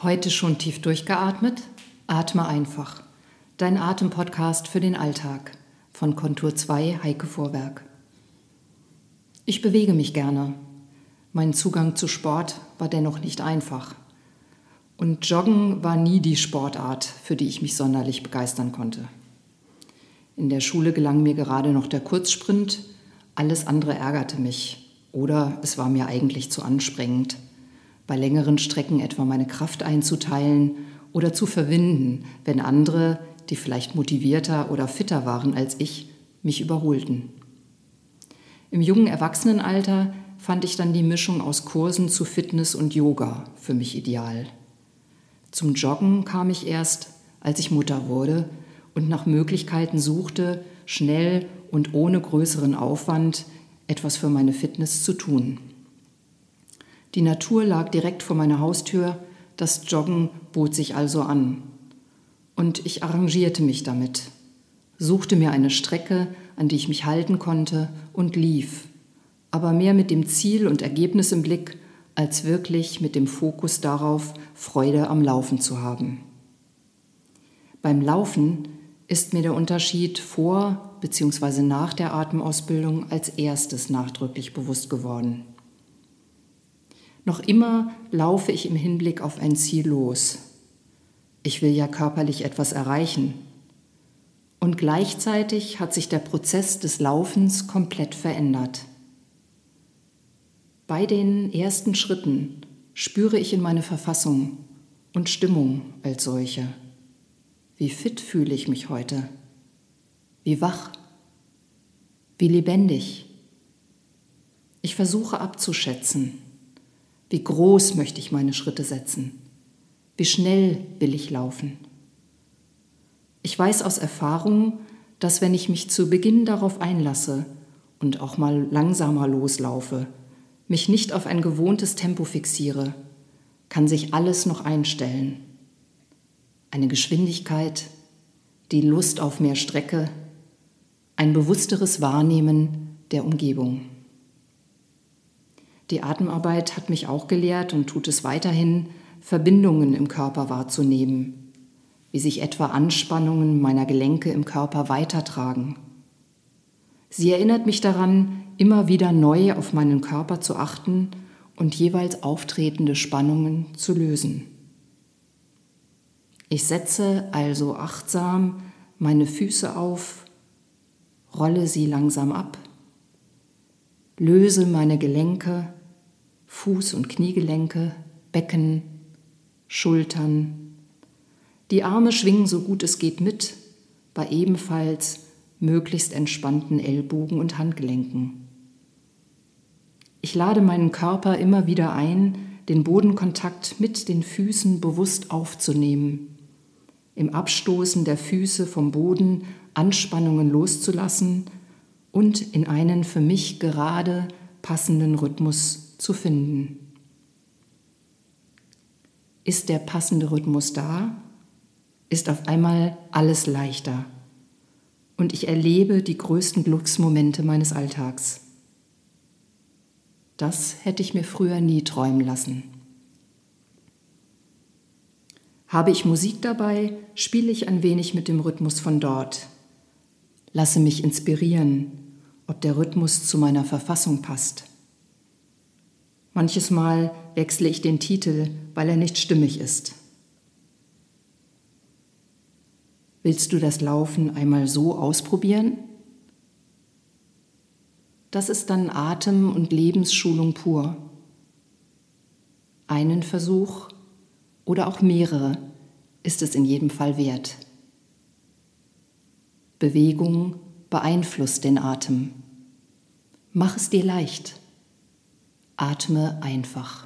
Heute schon tief durchgeatmet? Atme einfach. Dein Atempodcast für den Alltag von Kontur 2 Heike Vorwerk. Ich bewege mich gerne. Mein Zugang zu Sport war dennoch nicht einfach. Und Joggen war nie die Sportart, für die ich mich sonderlich begeistern konnte. In der Schule gelang mir gerade noch der Kurzsprint, alles andere ärgerte mich oder es war mir eigentlich zu anstrengend bei längeren Strecken etwa meine Kraft einzuteilen oder zu verwinden, wenn andere, die vielleicht motivierter oder fitter waren als ich, mich überholten. Im jungen Erwachsenenalter fand ich dann die Mischung aus Kursen zu Fitness und Yoga für mich ideal. Zum Joggen kam ich erst, als ich Mutter wurde und nach Möglichkeiten suchte, schnell und ohne größeren Aufwand etwas für meine Fitness zu tun. Die Natur lag direkt vor meiner Haustür, das Joggen bot sich also an. Und ich arrangierte mich damit, suchte mir eine Strecke, an die ich mich halten konnte und lief, aber mehr mit dem Ziel und Ergebnis im Blick, als wirklich mit dem Fokus darauf, Freude am Laufen zu haben. Beim Laufen ist mir der Unterschied vor bzw. nach der Atemausbildung als erstes nachdrücklich bewusst geworden. Noch immer laufe ich im Hinblick auf ein Ziel los. Ich will ja körperlich etwas erreichen. Und gleichzeitig hat sich der Prozess des Laufens komplett verändert. Bei den ersten Schritten spüre ich in meine Verfassung und Stimmung als solche. Wie fit fühle ich mich heute? Wie wach? Wie lebendig? Ich versuche abzuschätzen, wie groß möchte ich meine Schritte setzen? Wie schnell will ich laufen? Ich weiß aus Erfahrung, dass wenn ich mich zu Beginn darauf einlasse und auch mal langsamer loslaufe, mich nicht auf ein gewohntes Tempo fixiere, kann sich alles noch einstellen. Eine Geschwindigkeit, die Lust auf mehr Strecke, ein bewussteres Wahrnehmen der Umgebung. Die Atemarbeit hat mich auch gelehrt und tut es weiterhin, Verbindungen im Körper wahrzunehmen, wie sich etwa Anspannungen meiner Gelenke im Körper weitertragen. Sie erinnert mich daran, immer wieder neu auf meinen Körper zu achten und jeweils auftretende Spannungen zu lösen. Ich setze also achtsam meine Füße auf, rolle sie langsam ab, löse meine Gelenke, Fuß- und Kniegelenke, Becken, Schultern. Die Arme schwingen so gut es geht mit, bei ebenfalls möglichst entspannten Ellbogen und Handgelenken. Ich lade meinen Körper immer wieder ein, den Bodenkontakt mit den Füßen bewusst aufzunehmen, im Abstoßen der Füße vom Boden Anspannungen loszulassen und in einen für mich gerade passenden Rhythmus zu finden. Ist der passende Rhythmus da, ist auf einmal alles leichter und ich erlebe die größten Glücksmomente meines Alltags. Das hätte ich mir früher nie träumen lassen. Habe ich Musik dabei, spiele ich ein wenig mit dem Rhythmus von dort. Lasse mich inspirieren, ob der Rhythmus zu meiner Verfassung passt. Manches Mal wechsle ich den Titel, weil er nicht stimmig ist. Willst du das Laufen einmal so ausprobieren? Das ist dann Atem- und Lebensschulung pur. Einen Versuch oder auch mehrere ist es in jedem Fall wert. Bewegung beeinflusst den Atem. Mach es dir leicht. Atme einfach.